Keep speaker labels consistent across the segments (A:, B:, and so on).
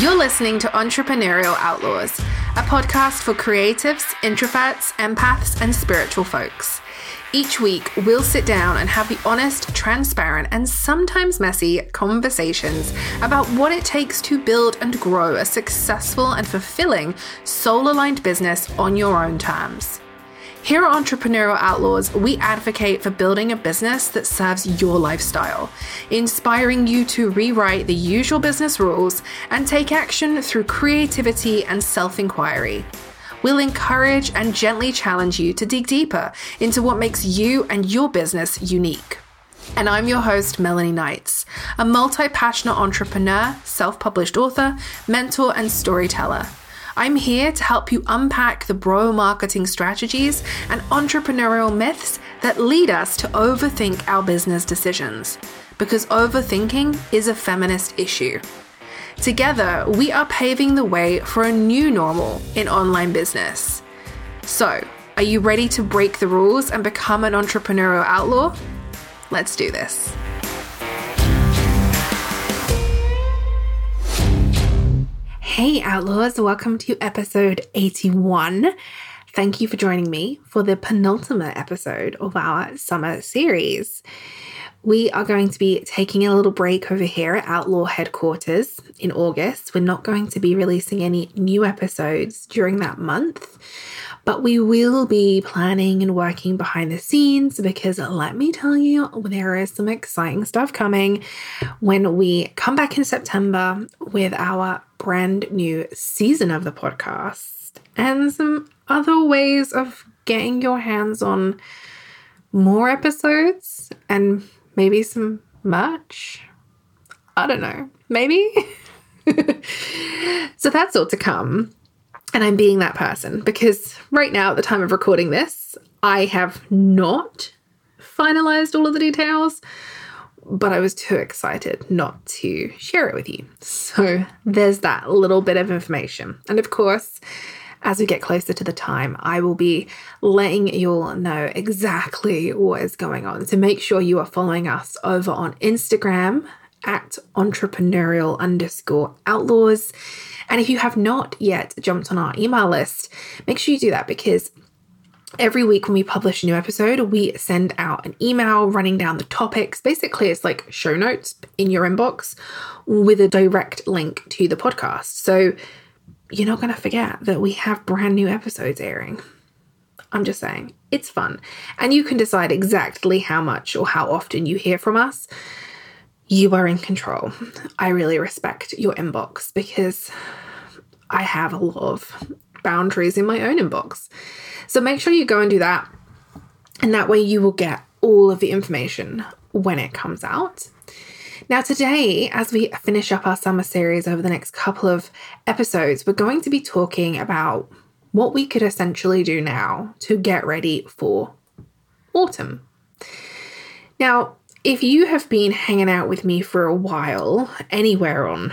A: You're listening to Entrepreneurial Outlaws, a podcast for creatives, introverts, empaths, and spiritual folks. Each week, we'll sit down and have the honest, transparent, and sometimes messy conversations about what it takes to build and grow a successful and fulfilling soul aligned business on your own terms. Here at Entrepreneurial Outlaws, we advocate for building a business that serves your lifestyle, inspiring you to rewrite the usual business rules and take action through creativity and self inquiry. We'll encourage and gently challenge you to dig deeper into what makes you and your business unique. And I'm your host, Melanie Knights, a multi passionate entrepreneur, self published author, mentor, and storyteller. I'm here to help you unpack the bro marketing strategies and entrepreneurial myths that lead us to overthink our business decisions. Because overthinking is a feminist issue. Together, we are paving the way for a new normal in online business. So, are you ready to break the rules and become an entrepreneurial outlaw? Let's do this. Hey, Outlaws, welcome to episode 81. Thank you for joining me for the penultimate episode of our summer series. We are going to be taking a little break over here at Outlaw headquarters in August. We're not going to be releasing any new episodes during that month, but we will be planning and working behind the scenes because let me tell you, there is some exciting stuff coming when we come back in September with our brand new season of the podcast and some other ways of getting your hands on more episodes and maybe some merch. I don't know. Maybe. so that's all to come. And I'm being that person because right now, at the time of recording this, I have not finalized all of the details, but I was too excited not to share it with you. So there's that little bit of information. And of course, as we get closer to the time, I will be letting you all know exactly what is going on. So make sure you are following us over on Instagram at entrepreneurial underscore outlaws. And if you have not yet jumped on our email list, make sure you do that because every week when we publish a new episode, we send out an email running down the topics. Basically, it's like show notes in your inbox with a direct link to the podcast. So you're not going to forget that we have brand new episodes airing. I'm just saying, it's fun. And you can decide exactly how much or how often you hear from us. You are in control. I really respect your inbox because I have a lot of boundaries in my own inbox. So make sure you go and do that. And that way you will get all of the information when it comes out. Now, today, as we finish up our summer series over the next couple of episodes, we're going to be talking about what we could essentially do now to get ready for autumn. Now, if you have been hanging out with me for a while, anywhere on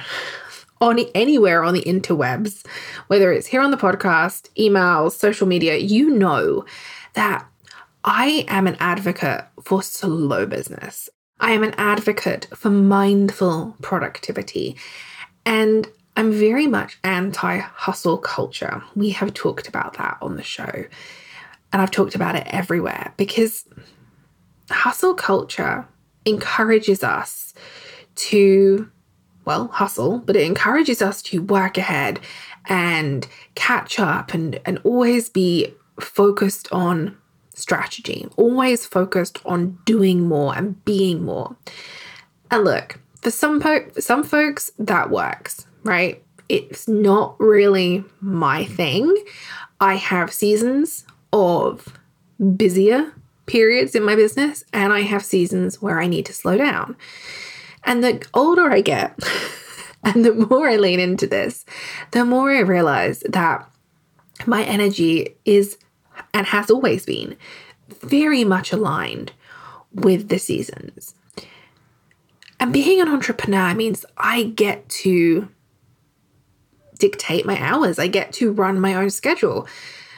A: on anywhere on the interwebs, whether it's here on the podcast, emails, social media, you know that I am an advocate for slow business. I am an advocate for mindful productivity. And I'm very much anti hustle culture. We have talked about that on the show. And I've talked about it everywhere because hustle culture encourages us to, well, hustle, but it encourages us to work ahead and catch up and, and always be focused on strategy, always focused on doing more and being more. And look, for some po- some folks that works, right? It's not really my thing. I have seasons of busier periods in my business and I have seasons where I need to slow down. And the older I get and the more I lean into this, the more I realize that my energy is and has always been very much aligned with the seasons. And being an entrepreneur means I get to dictate my hours, I get to run my own schedule.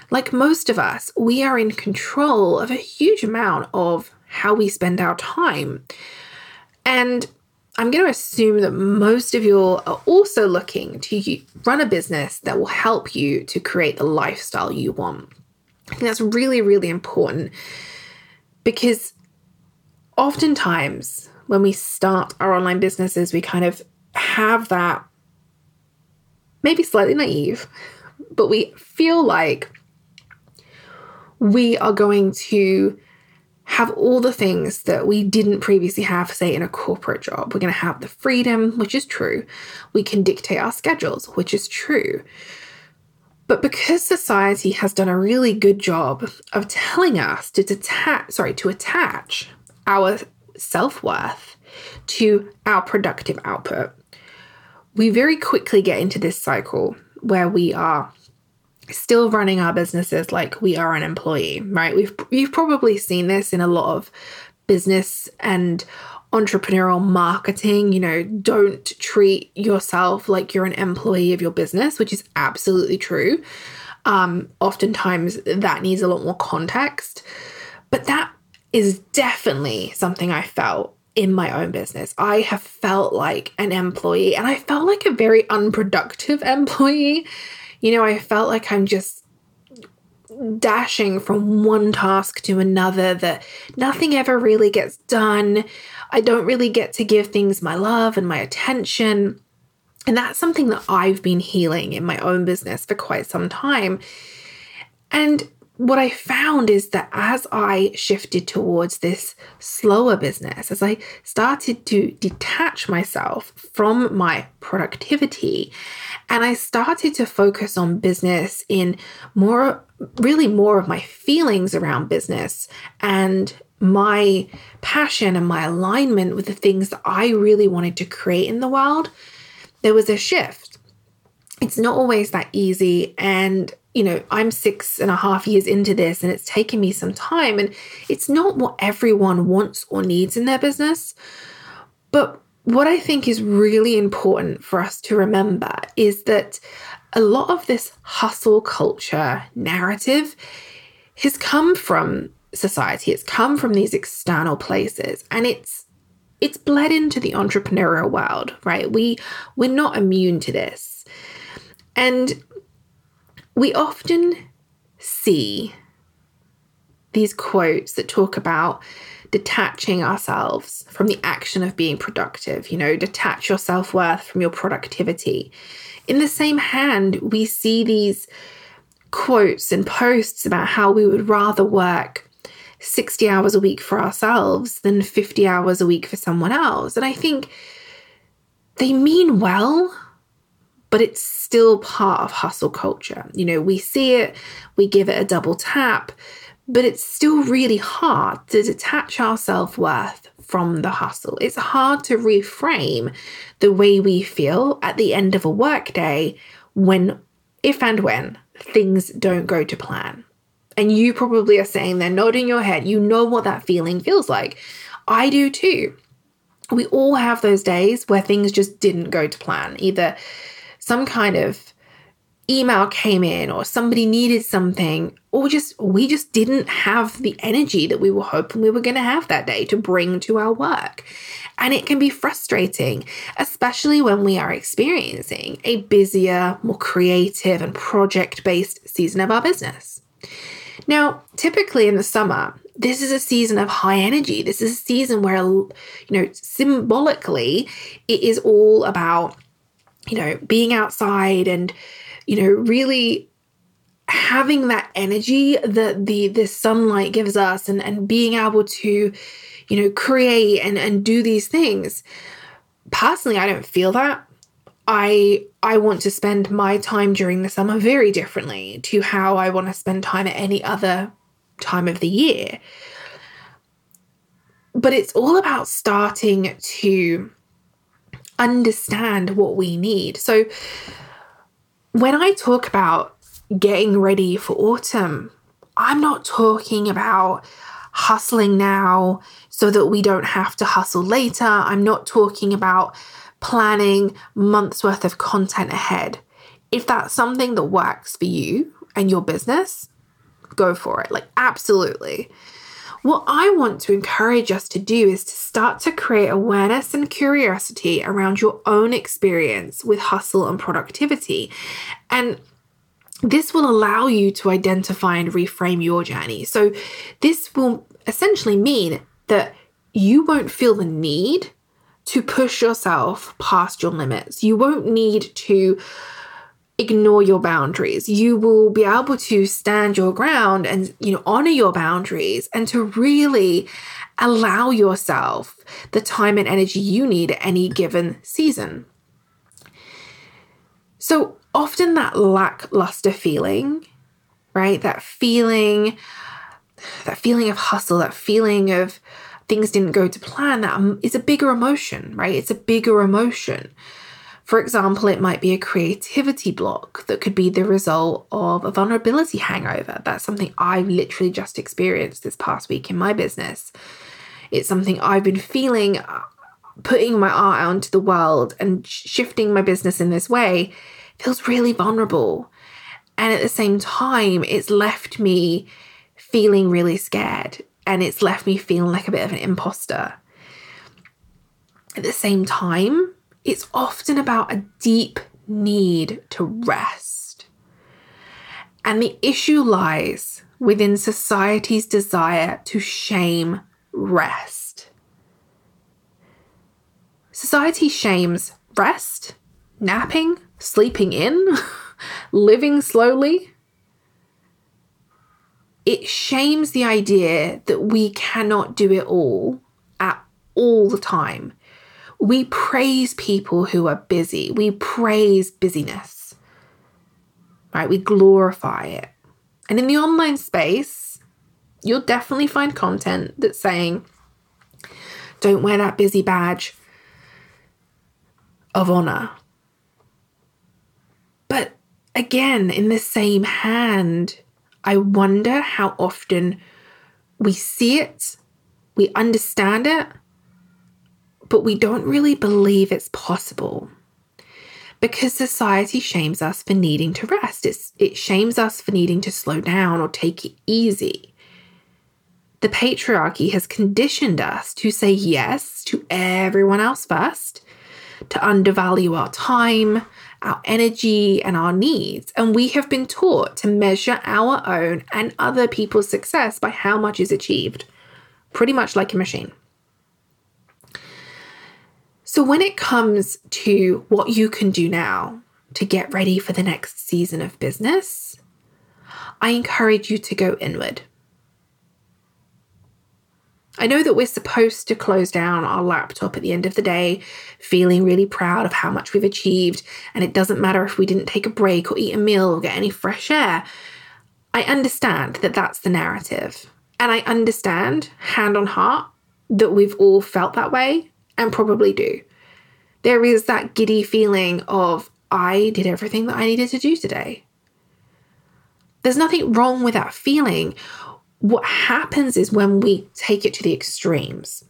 A: Like most of us, we are in control of a huge amount of how we spend our time. And I'm going to assume that most of you are also looking to run a business that will help you to create the lifestyle you want. I think that's really, really important because oftentimes when we start our online businesses, we kind of have that maybe slightly naive, but we feel like we are going to have all the things that we didn't previously have, say, in a corporate job. We're going to have the freedom, which is true. We can dictate our schedules, which is true. But because society has done a really good job of telling us to detach, sorry, to attach our self-worth to our productive output, we very quickly get into this cycle where we are still running our businesses like we are an employee, right? We've you've probably seen this in a lot of business and entrepreneurial marketing, you know, don't treat yourself like you're an employee of your business, which is absolutely true. Um, oftentimes that needs a lot more context, but that is definitely something I felt in my own business. I have felt like an employee and I felt like a very unproductive employee you know, I felt like I'm just dashing from one task to another that nothing ever really gets done. I don't really get to give things my love and my attention. And that's something that I've been healing in my own business for quite some time. And what I found is that as I shifted towards this slower business, as I started to detach myself from my productivity, and I started to focus on business in more, really more of my feelings around business and my passion and my alignment with the things that I really wanted to create in the world, there was a shift. It's not always that easy. And you know, I'm six and a half years into this and it's taken me some time. And it's not what everyone wants or needs in their business. But what I think is really important for us to remember is that a lot of this hustle culture narrative has come from society. It's come from these external places and it's it's bled into the entrepreneurial world, right? We we're not immune to this. And we often see these quotes that talk about detaching ourselves from the action of being productive, you know, detach your self worth from your productivity. In the same hand, we see these quotes and posts about how we would rather work 60 hours a week for ourselves than 50 hours a week for someone else. And I think they mean well, but it's still part of hustle culture. You know, we see it, we give it a double tap, but it's still really hard to detach our self worth from the hustle. It's hard to reframe the way we feel at the end of a workday when, if and when, things don't go to plan. And you probably are saying they're nodding your head. You know what that feeling feels like. I do too. We all have those days where things just didn't go to plan. Either some kind of email came in or somebody needed something or just we just didn't have the energy that we were hoping we were going to have that day to bring to our work. And it can be frustrating especially when we are experiencing a busier more creative and project based season of our business. Now typically in the summer this is a season of high energy. This is a season where you know symbolically it is all about you know, being outside and, you know, really having that energy that the the sunlight gives us and and being able to you know create and and do these things. Personally i don't feel that. I i want to spend my time during the summer very differently to how i want to spend time at any other time of the year. But it's all about starting to understand what we need. So when I talk about getting ready for autumn, I'm not talking about hustling now so that we don't have to hustle later. I'm not talking about planning months worth of content ahead. If that's something that works for you and your business, go for it. Like, absolutely. What I want to encourage us to do is to start to create awareness and curiosity around your own experience with hustle and productivity. And this will allow you to identify and reframe your journey. So, this will essentially mean that you won't feel the need to push yourself past your limits. You won't need to ignore your boundaries. You will be able to stand your ground and you know honor your boundaries and to really allow yourself the time and energy you need at any given season. So often that lackluster feeling, right? That feeling that feeling of hustle, that feeling of things didn't go to plan, that is a bigger emotion, right? It's a bigger emotion. For example, it might be a creativity block that could be the result of a vulnerability hangover. That's something I've literally just experienced this past week in my business. It's something I've been feeling, uh, putting my art out into the world and shifting my business in this way feels really vulnerable. And at the same time, it's left me feeling really scared and it's left me feeling like a bit of an imposter. At the same time, it's often about a deep need to rest. And the issue lies within society's desire to shame rest. Society shames rest, napping, sleeping in, living slowly. It shames the idea that we cannot do it all at all the time we praise people who are busy. We praise busyness, right? We glorify it. And in the online space, you'll definitely find content that's saying, don't wear that busy badge of honor. But again, in the same hand, I wonder how often we see it, we understand it, but we don't really believe it's possible because society shames us for needing to rest. It's, it shames us for needing to slow down or take it easy. The patriarchy has conditioned us to say yes to everyone else first, to undervalue our time, our energy, and our needs. And we have been taught to measure our own and other people's success by how much is achieved, pretty much like a machine. So, when it comes to what you can do now to get ready for the next season of business, I encourage you to go inward. I know that we're supposed to close down our laptop at the end of the day, feeling really proud of how much we've achieved, and it doesn't matter if we didn't take a break or eat a meal or get any fresh air. I understand that that's the narrative. And I understand, hand on heart, that we've all felt that way and probably do. There is that giddy feeling of, I did everything that I needed to do today. There's nothing wrong with that feeling. What happens is when we take it to the extremes,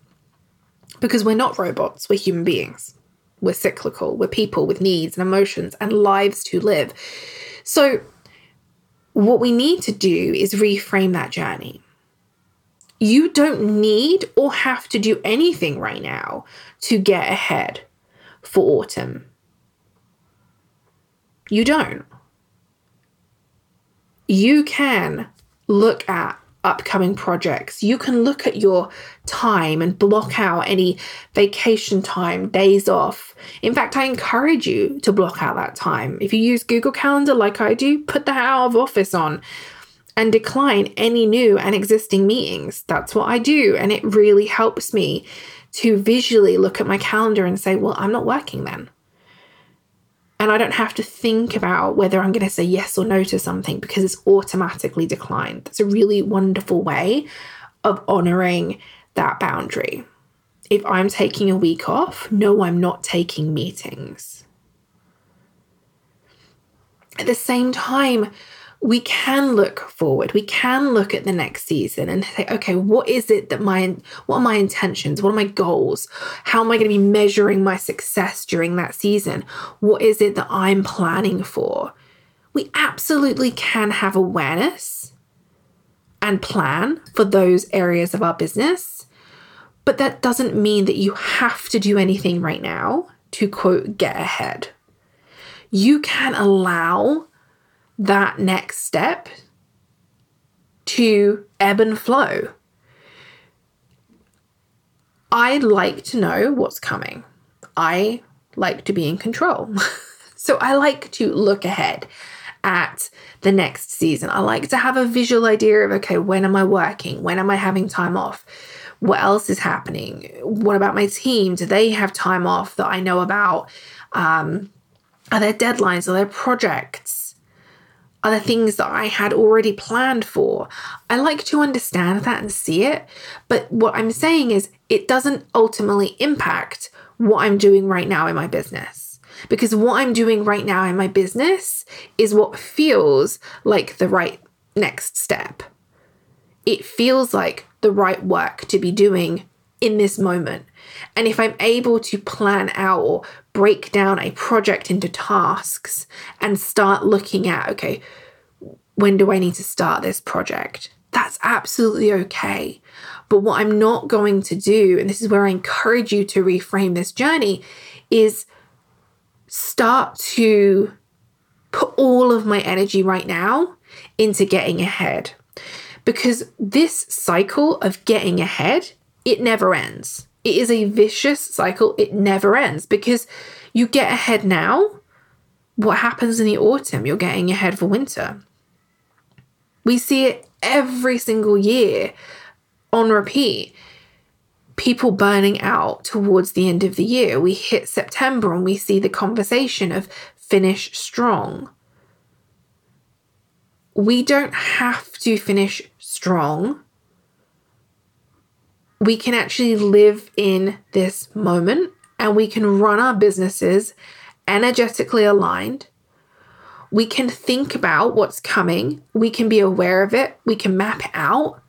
A: because we're not robots, we're human beings. We're cyclical, we're people with needs and emotions and lives to live. So, what we need to do is reframe that journey. You don't need or have to do anything right now to get ahead for autumn. You don't. You can look at upcoming projects. You can look at your time and block out any vacation time, days off. In fact, I encourage you to block out that time. If you use Google Calendar like I do, put the out of office on and decline any new and existing meetings. That's what I do. And it really helps me to visually look at my calendar and say, well, I'm not working then. And I don't have to think about whether I'm going to say yes or no to something because it's automatically declined. That's a really wonderful way of honoring that boundary. If I'm taking a week off, no, I'm not taking meetings. At the same time, we can look forward. We can look at the next season and say, okay, what is it that my, what are my intentions? What are my goals? How am I going to be measuring my success during that season? What is it that I'm planning for? We absolutely can have awareness and plan for those areas of our business. But that doesn't mean that you have to do anything right now to quote, get ahead. You can allow that next step to ebb and flow. I like to know what's coming. I like to be in control. so I like to look ahead at the next season. I like to have a visual idea of okay, when am I working? When am I having time off? What else is happening? What about my team? Do they have time off that I know about? Um, are there deadlines? Are there projects? Are there things that I had already planned for? I like to understand that and see it. But what I'm saying is, it doesn't ultimately impact what I'm doing right now in my business. Because what I'm doing right now in my business is what feels like the right next step. It feels like the right work to be doing in this moment. And if I'm able to plan out or break down a project into tasks and start looking at, okay, when do I need to start this project? That's absolutely okay. But what I'm not going to do, and this is where I encourage you to reframe this journey, is start to put all of my energy right now into getting ahead. Because this cycle of getting ahead, it never ends. It is a vicious cycle. It never ends because you get ahead now. What happens in the autumn? You're getting ahead for winter. We see it every single year on repeat. People burning out towards the end of the year. We hit September and we see the conversation of finish strong. We don't have to finish strong. We can actually live in this moment and we can run our businesses energetically aligned. We can think about what's coming. We can be aware of it. We can map it out.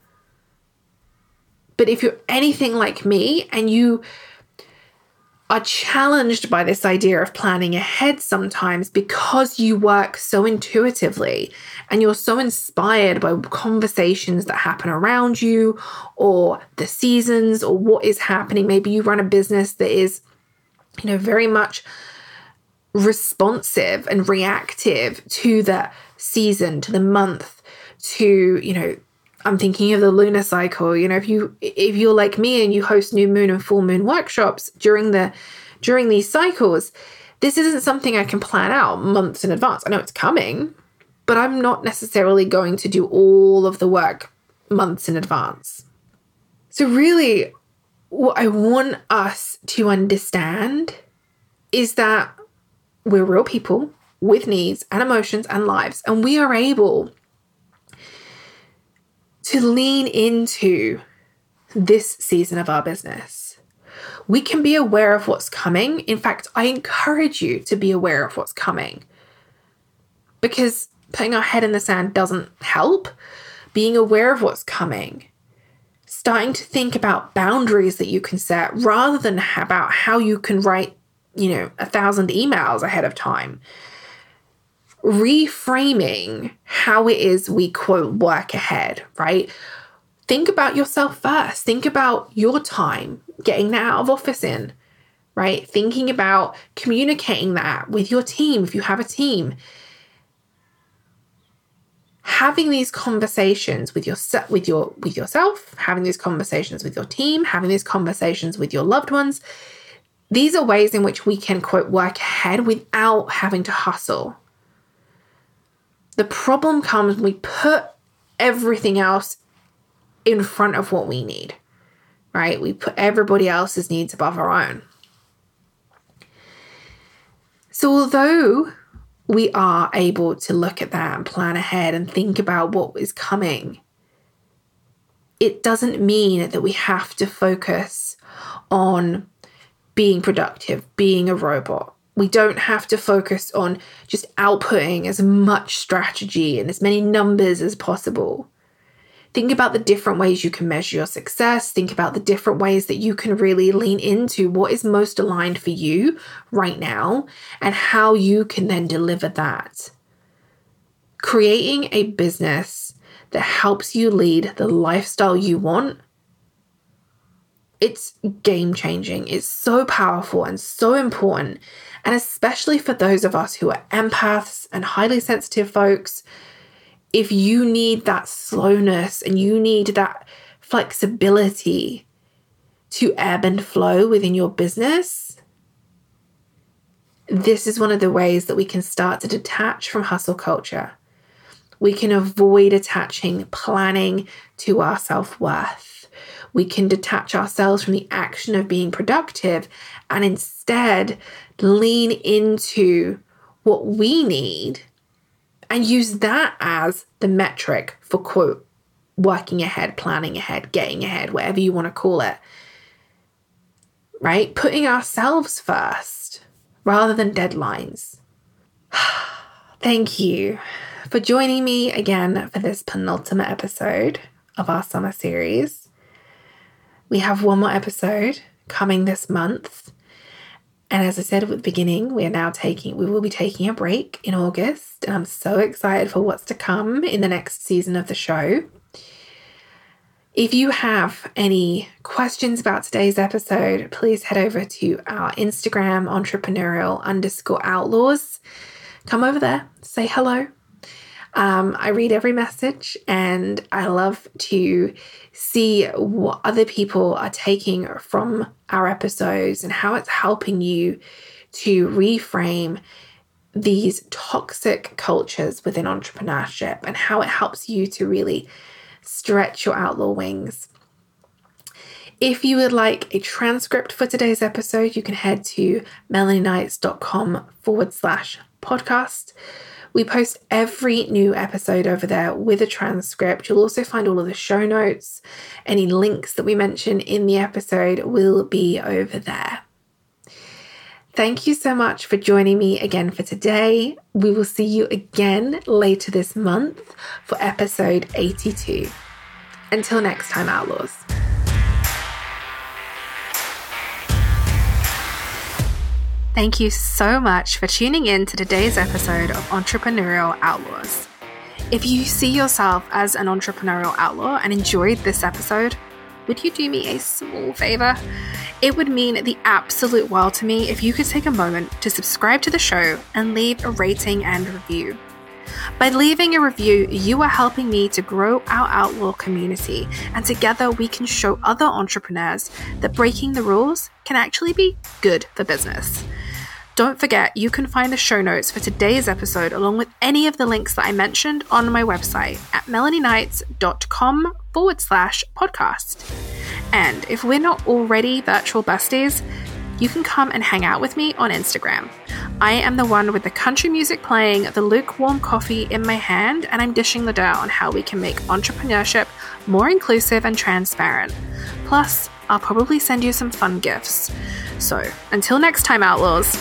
A: But if you're anything like me and you are challenged by this idea of planning ahead sometimes because you work so intuitively and you're so inspired by conversations that happen around you or the seasons or what is happening. Maybe you run a business that is, you know, very much responsive and reactive to the season, to the month, to, you know, I'm thinking of the lunar cycle. You know, if you if you're like me and you host new moon and full moon workshops during the during these cycles, this isn't something I can plan out months in advance. I know it's coming, but I'm not necessarily going to do all of the work months in advance. So really what I want us to understand is that we're real people with needs and emotions and lives and we are able to lean into this season of our business. We can be aware of what's coming. In fact, I encourage you to be aware of what's coming because putting our head in the sand doesn't help. Being aware of what's coming, starting to think about boundaries that you can set rather than about how you can write, you know, a thousand emails ahead of time reframing how it is we quote work ahead, right? Think about yourself first. Think about your time getting that out of office in, right? Thinking about communicating that with your team if you have a team. Having these conversations with your with your with yourself, having these conversations with your team, having these conversations with your loved ones. These are ways in which we can quote work ahead without having to hustle, the problem comes when we put everything else in front of what we need, right? We put everybody else's needs above our own. So, although we are able to look at that and plan ahead and think about what is coming, it doesn't mean that we have to focus on being productive, being a robot, we don't have to focus on just outputting as much strategy and as many numbers as possible. Think about the different ways you can measure your success. Think about the different ways that you can really lean into what is most aligned for you right now and how you can then deliver that. Creating a business that helps you lead the lifestyle you want, it's game changing. It's so powerful and so important. And especially for those of us who are empaths and highly sensitive folks, if you need that slowness and you need that flexibility to ebb and flow within your business, this is one of the ways that we can start to detach from hustle culture. We can avoid attaching planning to our self worth. We can detach ourselves from the action of being productive and instead lean into what we need and use that as the metric for quote working ahead, planning ahead, getting ahead, whatever you want to call it. Right? Putting ourselves first rather than deadlines. Thank you for joining me again for this penultimate episode of our summer series. We have one more episode coming this month. And as I said at the beginning, we are now taking, we will be taking a break in August. And I'm so excited for what's to come in the next season of the show. If you have any questions about today's episode, please head over to our Instagram, entrepreneurial underscore outlaws. Come over there, say hello. Um, I read every message and I love to see what other people are taking from our episodes and how it's helping you to reframe these toxic cultures within entrepreneurship and how it helps you to really stretch your outlaw wings. If you would like a transcript for today's episode, you can head to melanieknights.com forward slash podcast. We post every new episode over there with a transcript. You'll also find all of the show notes. Any links that we mention in the episode will be over there. Thank you so much for joining me again for today. We will see you again later this month for episode 82. Until next time, Outlaws. Thank you so much for tuning in to today's episode of Entrepreneurial Outlaws. If you see yourself as an entrepreneurial outlaw and enjoyed this episode, would you do me a small favor? It would mean the absolute world to me if you could take a moment to subscribe to the show and leave a rating and review. By leaving a review, you are helping me to grow our outlaw community, and together we can show other entrepreneurs that breaking the rules can actually be good for business. Don't forget, you can find the show notes for today's episode along with any of the links that I mentioned on my website at melanieknights.com forward slash podcast. And if we're not already virtual besties, you can come and hang out with me on Instagram. I am the one with the country music playing, the lukewarm coffee in my hand, and I'm dishing the dirt on how we can make entrepreneurship more inclusive and transparent. Plus, I'll probably send you some fun gifts. So, until next time, Outlaws.